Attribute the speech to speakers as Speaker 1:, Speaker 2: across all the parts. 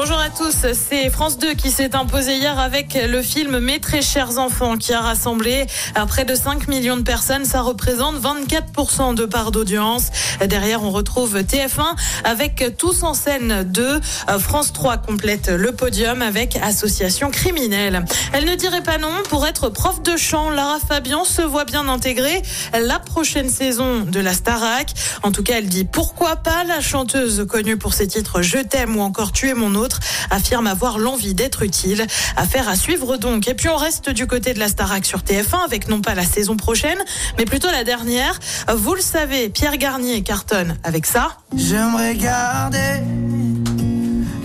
Speaker 1: Bonjour à tous, c'est France 2 qui s'est imposé hier avec le film Mes très chers enfants qui a rassemblé près de 5 millions de personnes. Ça représente 24% de part d'audience. Derrière, on retrouve TF1 avec Tous en scène 2. France 3 complète le podium avec Association criminelle. Elle ne dirait pas non pour être prof de chant. Lara Fabian se voit bien intégrer la prochaine saison de la Starac. En tout cas, elle dit pourquoi pas la chanteuse connue pour ses titres Je t'aime ou encore Tu es mon autre affirme avoir l'envie d'être utile. Affaire à suivre donc. Et puis on reste du côté de la Starac sur TF1 avec non pas la saison prochaine, mais plutôt la dernière. Vous le savez, Pierre Garnier cartonne avec ça.
Speaker 2: J'aimerais garder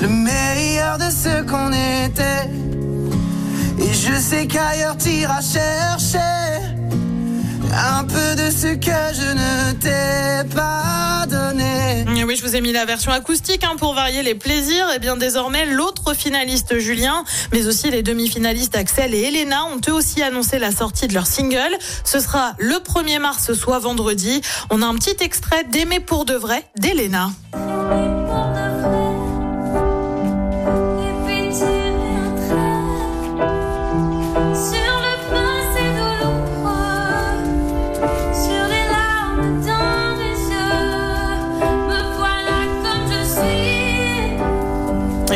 Speaker 2: le meilleur de ce qu'on était. Et je sais qu'ailleurs t'iras chercher un peu de ce que je ne t'ai pas
Speaker 1: oui, je vous ai mis la version acoustique hein, pour varier les plaisirs. Et bien désormais, l'autre finaliste Julien, mais aussi les demi-finalistes Axel et Elena ont eux aussi annoncé la sortie de leur single. Ce sera le 1er mars, soit vendredi. On a un petit extrait d'Aimer pour de vrai d'Elena.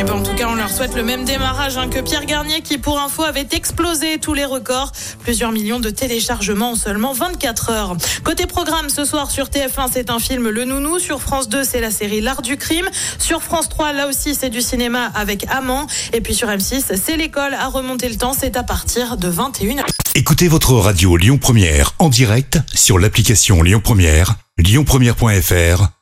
Speaker 1: Ben en tout cas, on leur souhaite le même démarrage hein, que Pierre Garnier qui, pour info, avait explosé tous les records. Plusieurs millions de téléchargements en seulement 24 heures. Côté programme, ce soir sur TF1, c'est un film Le Nounou. Sur France 2, c'est la série L'Art du Crime. Sur France 3, là aussi, c'est du cinéma avec Amant. Et puis sur M6, c'est l'école à remonter le temps. C'est à partir de 21h.
Speaker 3: Écoutez votre radio Lyon Première en direct sur l'application Lyon Première, lyonpremière.fr